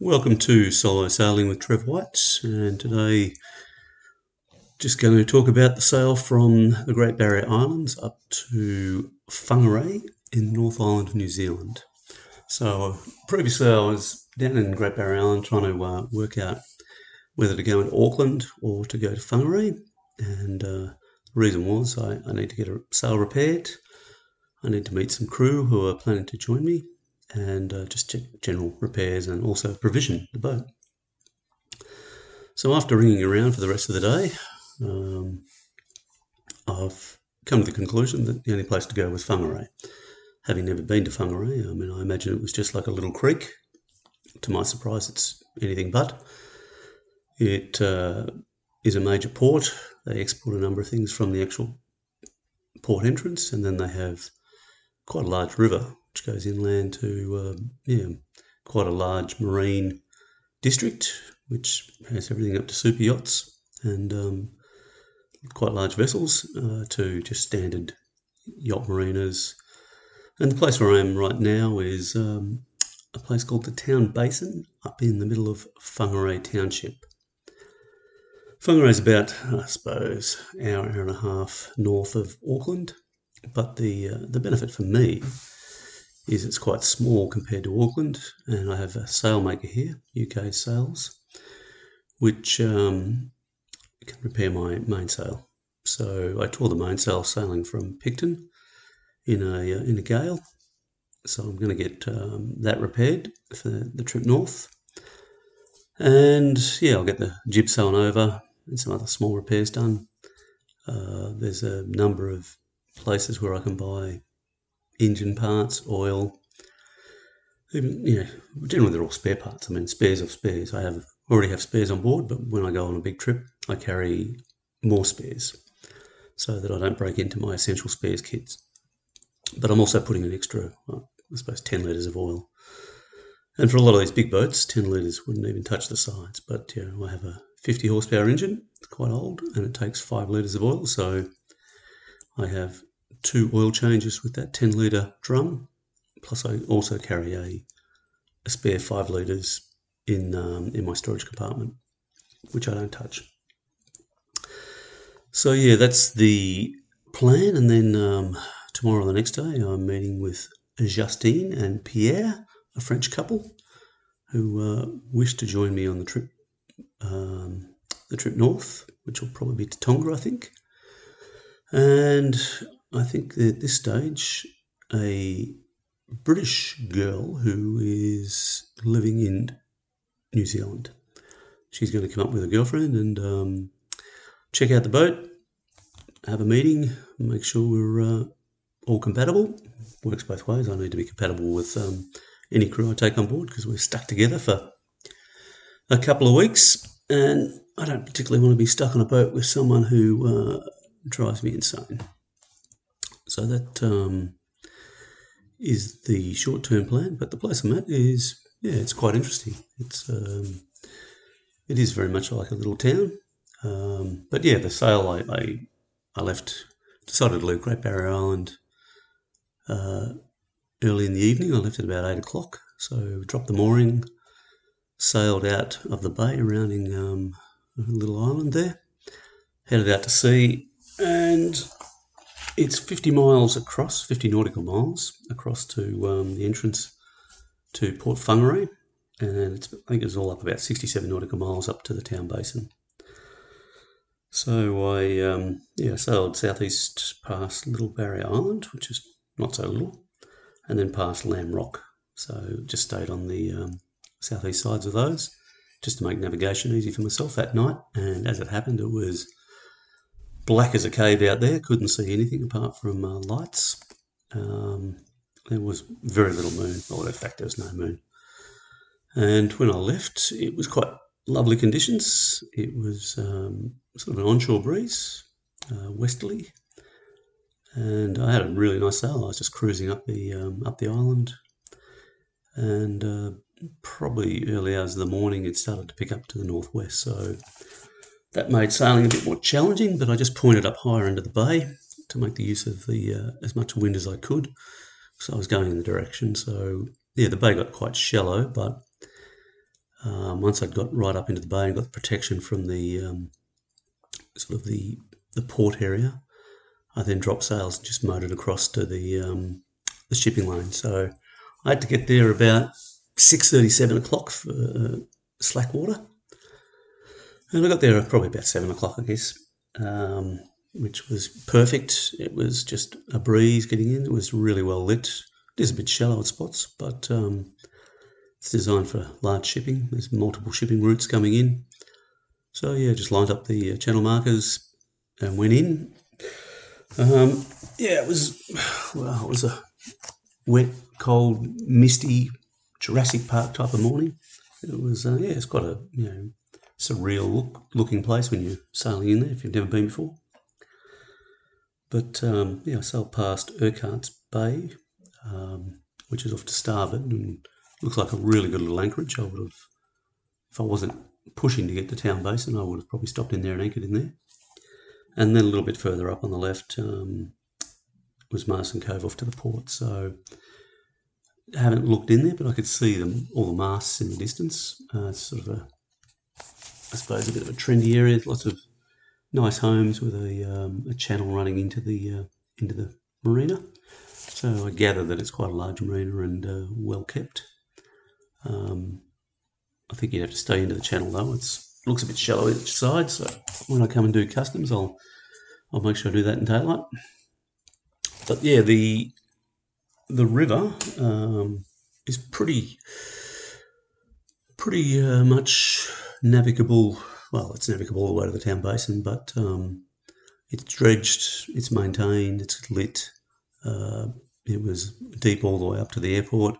Welcome to Solo Sailing with Trev White, and today just going to talk about the sail from the Great Barrier Islands up to Whangarei in North Island, of New Zealand. So previously I was down in Great Barrier Island trying to uh, work out whether to go into Auckland or to go to Whangarei, and uh, the reason was I, I need to get a sail repaired, I need to meet some crew who are planning to join me, and uh, just check general repairs and also provision the boat. So after ringing around for the rest of the day, um, I've come to the conclusion that the only place to go was Whangarei. Having never been to Whangarei, I mean, I imagine it was just like a little creek. To my surprise, it's anything but. It uh, is a major port. They export a number of things from the actual port entrance, and then they have quite a large river which goes inland to um, yeah quite a large marine district, which has everything up to super yachts and um, quite large vessels uh, to just standard yacht marinas. And the place where I am right now is um, a place called the Town Basin up in the middle of Whangarei Township. Whangarei is about, I suppose, hour, hour and a half north of Auckland, but the uh, the benefit for me is it's quite small compared to Auckland, and I have a sailmaker here, UK Sails, which um, can repair my mainsail. So I tore the mainsail sailing from Picton in a uh, in a gale, so I'm going to get um, that repaired for the trip north, and yeah, I'll get the jib sewn over and some other small repairs done. Uh, there's a number of places where I can buy engine parts, oil. Even, you know, generally they're all spare parts. I mean, spares of spares. I have already have spares on board, but when I go on a big trip, I carry more spares so that I don't break into my essential spares kits. But I'm also putting an extra, well, I suppose, 10 litres of oil. And for a lot of these big boats, 10 litres wouldn't even touch the sides. But you know, I have a 50 horsepower engine, it's quite old, and it takes 5 litres of oil. So I have two oil changes with that 10 litre drum. Plus, I also carry a, a spare 5 litres in, um, in my storage compartment, which I don't touch. So, yeah, that's the plan. And then um, tomorrow, the next day, I'm meeting with Justine and Pierre, a French couple who uh, wish to join me on the trip, um, the trip north, which will probably be to Tonga, I think. And I think at this stage, a British girl who is living in New Zealand. She's going to come up with a girlfriend and um, check out the boat, have a meeting, make sure we're uh, all compatible. Works both ways. I need to be compatible with um, any crew I take on board because we're stuck together for a couple of weeks, and I don't particularly want to be stuck on a boat with someone who uh, drives me insane. So that um, is the short term plan. But the place I'm at is, yeah, it's quite interesting. It's um, it is very much like a little town. Um, but yeah, the sail I, I, I left decided to leave Great Barrier Island uh, early in the evening. I left at about eight o'clock. So dropped the mooring, sailed out of the bay rounding um, a little island there, headed out to sea, and it's 50 miles across, 50 nautical miles across to um, the entrance to Port Whangarei, and it's, I think it's all up about 67 nautical miles up to the town basin. So I um, yeah sailed southeast past Little Barrier Island, which is not so little, and then past Lamb Rock. So just stayed on the um, southeast sides of those, just to make navigation easy for myself at night. And as it happened, it was black as a cave out there. Couldn't see anything apart from uh, lights. Um, there was very little moon, or in fact, there was no moon. And when I left, it was quite lovely conditions. It was um, sort of an onshore breeze, uh, westerly, and I had a really nice sail. I was just cruising up the um, up the island, and uh, probably early hours of the morning, it started to pick up to the northwest. So that made sailing a bit more challenging, but I just pointed up higher into the bay to make the use of the uh, as much wind as I could. So I was going in the direction. So yeah, the bay got quite shallow, but Um, once I'd got right up into the bay and got the protection from the um, sort of the the port area, I then dropped sails and just motored across to the um, the shipping lane. So I had to get there about six thirty, seven o'clock for uh, slack water, and I got there probably about seven o'clock, I guess, um, which was perfect. It was just a breeze getting in. It was really well lit. It is a bit shallow at spots, but um, it's designed for large shipping. There's multiple shipping routes coming in. So yeah, just lined up the uh, channel markers and went in. Um, yeah, it was well, it was a wet, cold, misty Jurassic Park type of morning. It was uh, yeah, it's quite a you know surreal look, looking place when you're sailing in there if you've never been before. But um, yeah, I sailed past Urquhart's Bay, um, which is off to starboard and looks like a really good little anchorage. I would have, if I wasn't pushing to get to Town Basin, I would have probably stopped in there and anchored in there. And then a little bit further up on the left um, was Marsden Cove off to the port. So I haven't looked in there, but I could see them all the masts in the distance. Uh, it's sort of a, I suppose, a bit of a trendy area. Lots of nice homes with a, um, a channel running into the uh, into the marina. So I gather that it's quite a large marina and uh, well kept. Um, I think you'd have to stay into the channel though. It looks a bit shallow each side, so when I come and do customs, I'll I'll make sure I do that in daylight. But yeah, the the river um, is pretty pretty uh, much navigable. Well, it's navigable all the way to the town basin, but um, it's dredged, it's maintained, it's lit. Uh, it was deep all the way up to the airport,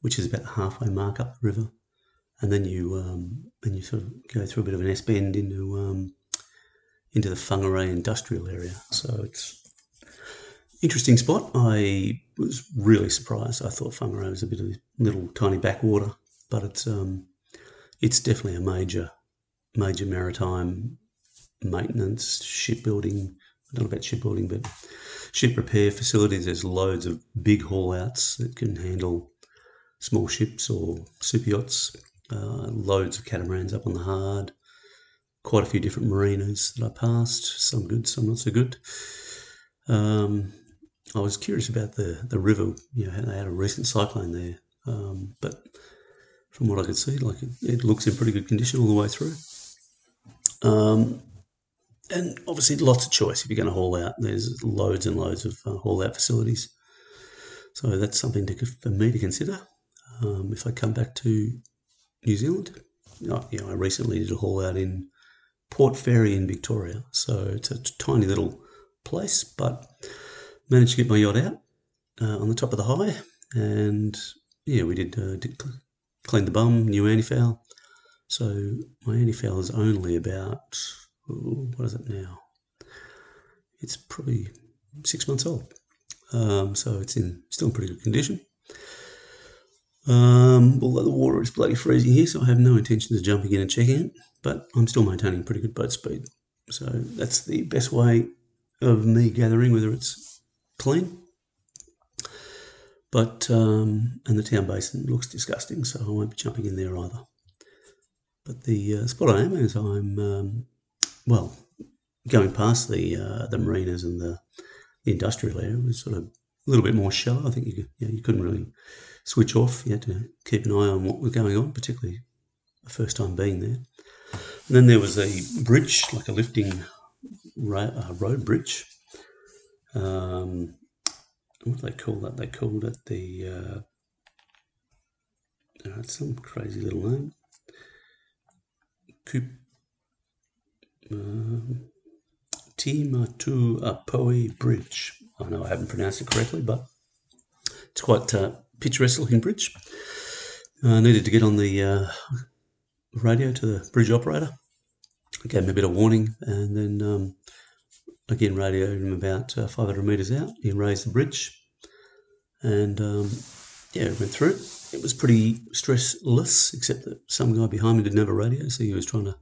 which is about halfway mark up the river, and then you um, and you sort of go through a bit of an S bend into um, into the Whangarei industrial area. So it's interesting spot. I was really surprised. I thought Whangarei was a bit of a little tiny backwater, but it's um, it's definitely a major major maritime maintenance shipbuilding. I don't know about shipbuilding, but ship repair facilities. There's loads of big haul outs that can handle small ships or super yachts. Uh, loads of catamarans up on the hard. Quite a few different marinas that I passed. Some good, some not so good. Um, I was curious about the, the river. You know, they had a recent cyclone there, um, but from what I could see, like it, it, looks in pretty good condition all the way through. Um, and obviously, lots of choice if you're going to haul out. There's loads and loads of uh, haul out facilities, so that's something to, for me to consider um, if I come back to New Zealand. I recently did a haul out in Port Fairy in Victoria, so it's a tiny little place, but managed to get my yacht out uh, on the top of the high, and yeah, we did, uh, did clean the bum, new antifoul. So my antifoul is only about what is it now? It's probably six months old, um, so it's in still in pretty good condition. Um, although the water is bloody freezing here, so I have no intentions of jumping in and checking it, but I'm still maintaining pretty good boat speed. So that's the best way of me gathering whether it's clean. But, um, and the town basin looks disgusting, so I won't be jumping in there either. But the uh, spot I am is I'm, um, well, going past the uh, the marinas and the, the, industrial area was sort of a little bit more shallow. I think you, you, know, you couldn't really switch off. You had to keep an eye on what was going on, particularly the first time being there. And then there was a bridge, like a lifting ra- uh, road bridge, um, what do they call that? They called it the. Uh, oh, some crazy little name. Coop. Um, Timatu Apoe Bridge. I know I haven't pronounced it correctly, but it's quite uh, picturesque looking bridge. I needed to get on the uh, radio to the bridge operator. Gave him a bit of warning, and then um, again radioed him about uh, 500 metres out. He raised the bridge and um, yeah, went through it. It was pretty stressless, except that some guy behind me didn't have a radio, so he was trying to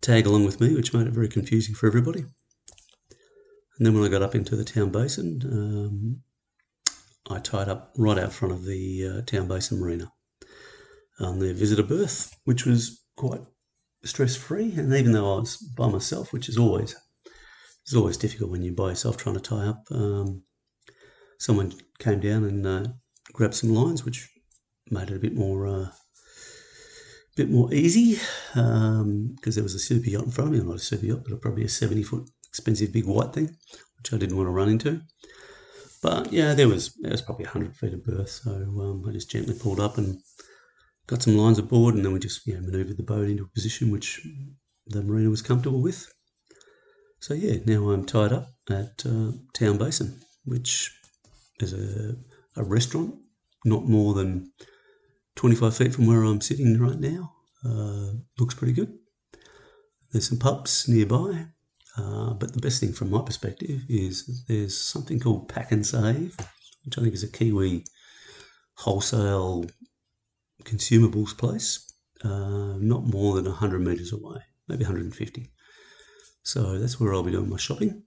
tag along with me, which made it very confusing for everybody. And then when I got up into the town basin, um, I tied up right out front of the uh, town basin marina. on their visitor berth, which was quite stress free. And even though I was by myself, which is always it's always difficult when you're by yourself trying to tie up, um, someone came down and uh, grabbed some lines, which made it a bit more uh, bit more easy because um, there was a super yacht in front of me. Not a super yacht, but probably a 70 foot expensive big white thing, which I didn't want to run into. But yeah, there was there was probably 100 feet of berth, so um, I just gently pulled up and got some lines aboard, and then we just you know manoeuvred the boat into a position which the marina was comfortable with. So yeah, now I'm tied up at uh, Town Basin, which is a, a restaurant not more than 25 feet from where I'm sitting right now. Uh, looks pretty good. There's some pubs nearby, uh, but the best thing from my perspective is there's something called PAK'nSAVE, which I think is a Kiwi wholesale consumables place, uh, not more than 100 metres away, maybe 150. So that's where I'll be doing my shopping.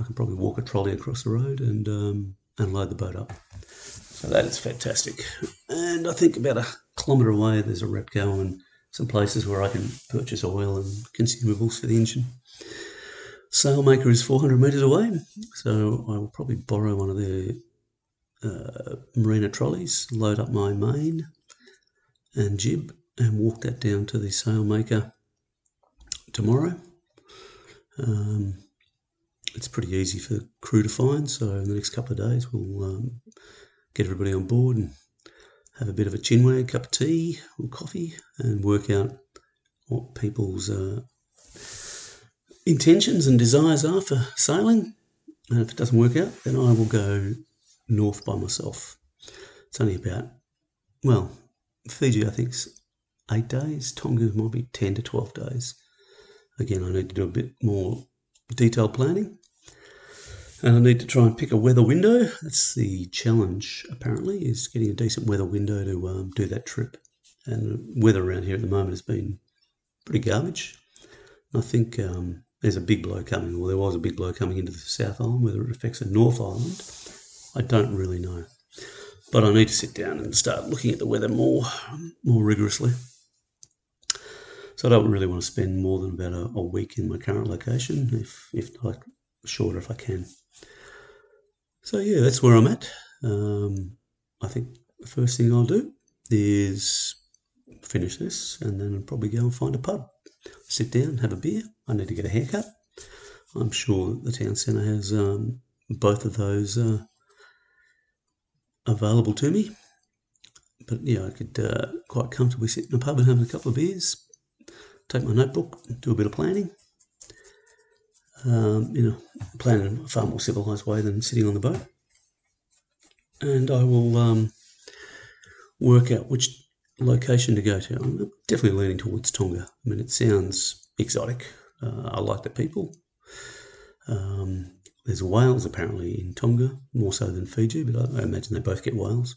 I can probably walk a trolley across the road and um, and load the boat up. So that is fantastic. And I think about a kilometre away, there's a Repco and some places where I can purchase oil and consumables for the engine. Sailmaker is 400 metres away, so I will probably borrow one of their uh, marina trolleys, load up my main and jib, and walk that down to the Sailmaker tomorrow. Um, it's pretty easy for the crew to find, so in the next couple of days we'll um, get everybody on board and have a bit of a chinwag, cup of tea or coffee, and work out what people's uh, intentions and desires are for sailing. And if it doesn't work out, then I will go north by myself. It's only about, well, Fiji, I think, is eight days. Tonga might be 10 to 12 days. Again, I need to do a bit more detailed planning. And I need to try and pick a weather window. That's the challenge, apparently, is getting a decent weather window to um, do that trip. And weather around here at the moment has been pretty garbage. I think um, there's a big blow coming, or there was a big blow coming into the South Island. Whether it affects the North Island, I don't really know. But I need to sit down and start looking at the weather more, more rigorously. So I don't really want to spend more than about a, a week in my current location, if if not shorter if I can. So yeah, that's where I'm at. Um, I think the first thing I'll do is finish this, and then I'll probably go and find a pub, sit down, have a beer. I need to get a haircut. I'm sure the town centre has um, both of those uh, available to me. But yeah, I could uh, quite comfortably sit in a pub and have a couple of beers, take my notebook, do a bit of planning, um, you know, planning in a far more civilized way than sitting on the boat. And I will um, work out which location to go to. I'm definitely leaning towards Tonga. I mean, it sounds exotic. Uh, I like the people. Um, there's whales apparently in Tonga, more so than Fiji, but I, I, imagine they both get whales.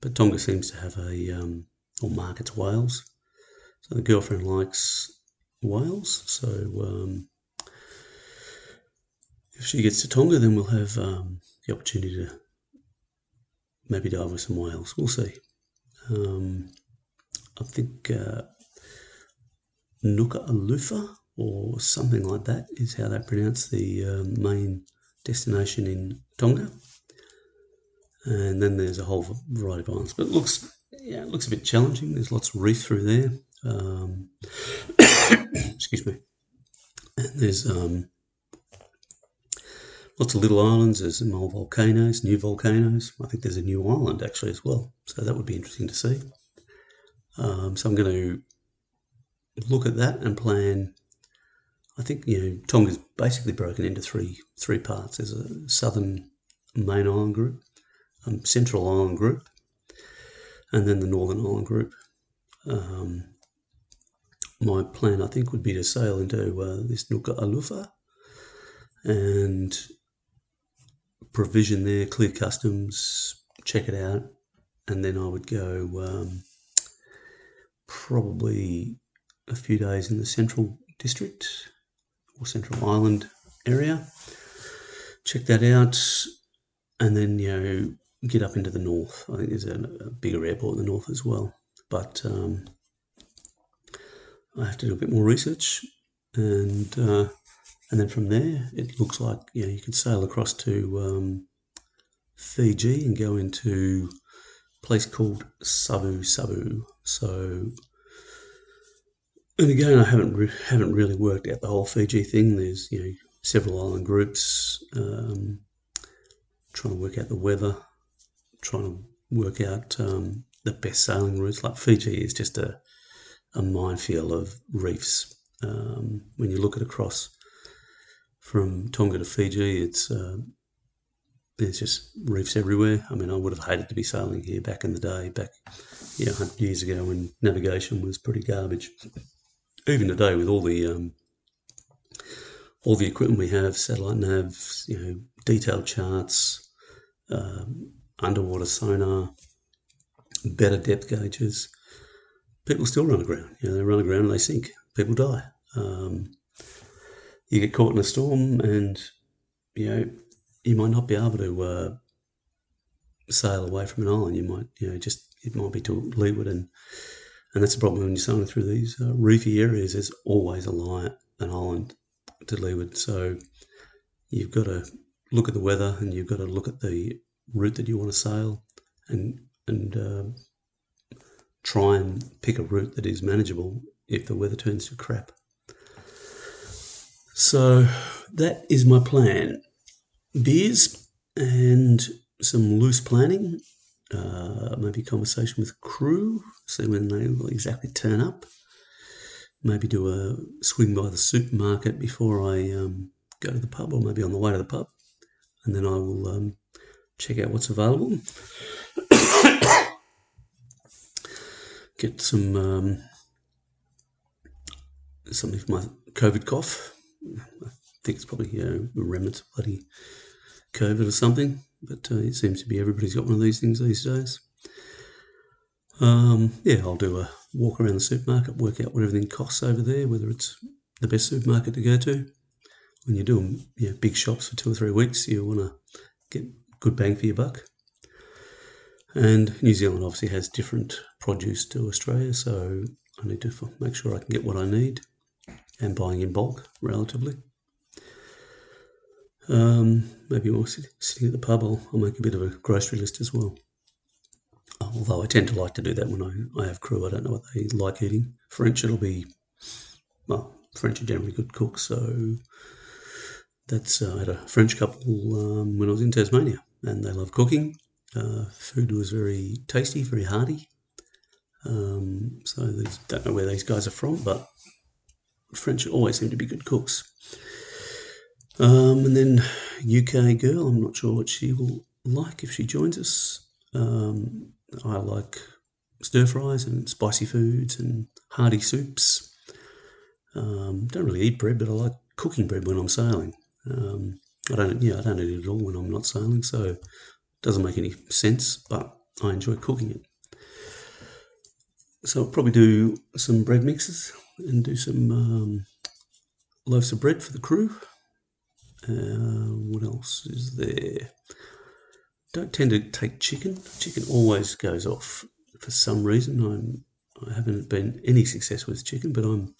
But Tonga seems to have a, um, or markets whales. So the girlfriend likes whales. So um, if she gets to Tonga, then we'll have um, the opportunity to maybe dive with some whales. We'll see. Um, I think uh, Nuku'alofa or something like that is how they pronounce the um, main destination in Tonga. And then there's a whole variety of islands, but it looks yeah, it looks a bit challenging. There's lots of reef through there. Um, excuse me. And there's um, lots of little islands. There's some old volcanoes, new volcanoes. I think there's a new island actually as well. So that would be interesting to see. Um, so I'm going to look at that and plan. I think you know Tonga's basically broken into three three parts. There's a southern main island group, a um, central island group, and then the northern island group. Um, my plan, I think, would be to sail into uh, this Alufa and provision there, clear customs, check it out, and then I would go um, probably a few days in the central district or central island area, check that out, and then you know get up into the north. I think there's a, a bigger airport in the north as well. but um, I have to do a bit more research, and uh, and then from there it looks like you know you could sail across to um, Fiji and go into a place called Savusavu. So, and again, I haven't re- haven't really worked out the whole Fiji thing. There's you know several island groups um, trying to work out the weather, trying to work out um, the best sailing routes. Like Fiji is just a a minefield of reefs. Um, when you look at across from Tonga to Fiji, it's uh, there's just reefs everywhere. I mean, I would have hated to be sailing here back in the day, back you know, 100 years ago when navigation was pretty garbage. Even today, with all the um, all the equipment we have, satellite navs, you know, detailed charts, um, underwater sonar, better depth gauges, people still run aground. You know, they run aground and they sink. People die. Um, you get caught in a storm, and you know you might not be able to uh, sail away from an island. You might, you know, just it might be to leeward, and and that's the problem when you're sailing through these uh, reefy areas. There's always a line, an island to leeward, so you've got to look at the weather, and you've got to look at the route that you want to sail, and and uh, try and pick a route that is manageable if the weather turns to crap. So that is my plan. Beers and some loose planning, uh, maybe conversation with crew, see when they will exactly turn up. Maybe do a swing by the supermarket before I um, go to the pub, or maybe on the way to the pub, and then I will um, check out what's available get some um, something for my COVID cough. I think it's probably you know, remnants of bloody COVID or something, but uh, it seems to be everybody's got one of these things these days. Um, yeah, I'll do a walk around the supermarket, work out what everything costs over there, whether it's the best supermarket to go to. When you're doing you know, big shops for two or three weeks, you want to get good bang for your buck. And New Zealand obviously has different produce to Australia, so I need to make sure I can get what I need and buying in bulk relatively. Um, maybe while sitting at the pub, I'll, I'll, make a bit of a grocery list as well. Although I tend to like to do that when I, I have crew. I don't know what they like eating. French, it'll be, well, French are generally good cooks, so that's, uh, I had a French couple um, when I was in Tasmania, and they love cooking. Uh, food was very tasty, very hearty. Um, so these, don't know where these guys are from, but French always seem to be good cooks. Um, and then UK girl, I'm not sure what she will like if she joins us. Um, I like stir fries and spicy foods and hearty soups. Um, don't really eat bread, but I like cooking bread when I'm sailing. Um, I don't, yeah, I don't eat it at all when I'm not sailing, so it doesn't make any sense, but I enjoy cooking it. So I'll probably do some bread mixes and do some um, loaves of bread for the crew. Uh, what else is there? Don't tend to take chicken. Chicken always goes off for some reason. I'm I haven't been any success with chicken, but I'm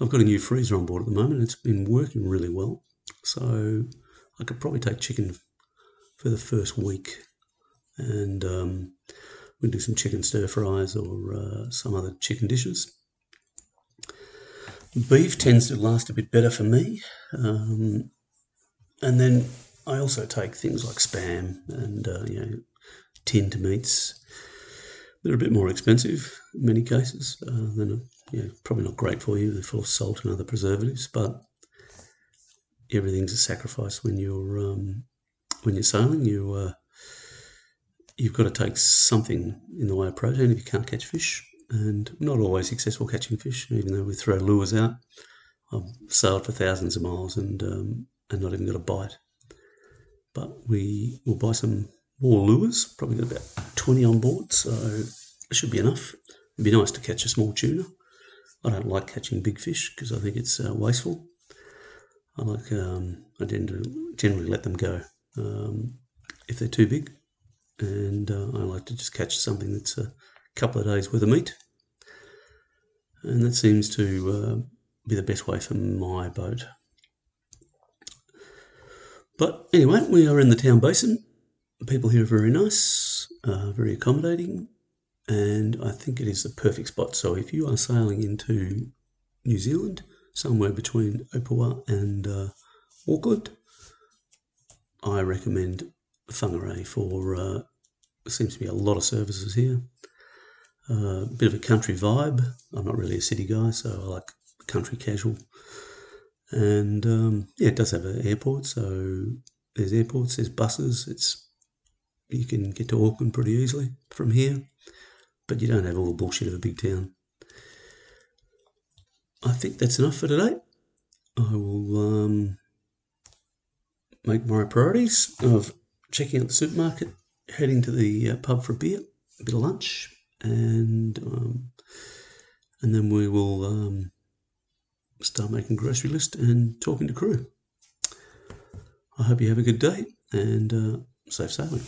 I've got a new freezer on board at the moment. It's been working really well, so I could probably take chicken for the first week, and um, we do some chicken stir fries or uh, some other chicken dishes. Beef tends to last a bit better for me, um, and then I also take things like spam and uh, you know tinned meats. They're a bit more expensive in many cases. Uh, they're you know, probably not great for you. They're full of salt and other preservatives, but everything's a sacrifice when you're um, when you're sailing, you uh, you've got to take something in the way of protein if you can't catch fish, and not always successful catching fish. Even though we throw lures out, I've sailed for thousands of miles and um, and not even got a bite. But we will buy some more lures. Probably got about twenty on board, so it should be enough. It'd be nice to catch a small tuna. I don't like catching big fish because I think it's uh, wasteful. I like um, I tend to generally let them go um, if they're too big. And uh, I like to just catch something that's a couple of days worth of meat. And that seems to uh, be the best way for my boat. But anyway, we are in the town basin. People here are very nice, uh, very accommodating, and I think it is the perfect spot. So if you are sailing into New Zealand, somewhere between Opua and uh, Auckland, I recommend Whangarei for. Uh, seems to be a lot of services here. A uh, bit of a country vibe. I'm not really a city guy, so I like country casual. And um, yeah, it does have an airport, so there's airports, there's buses. It's you can get to Auckland pretty easily from here, but you don't have all the bullshit of a big town. I think that's enough for today. I will um, make my priorities of checking out the supermarket, heading to the uh, pub for a beer, a bit of lunch, and um, and then we will um, start making grocery list and talking to crew. I hope you have a good day and uh, safe sailing.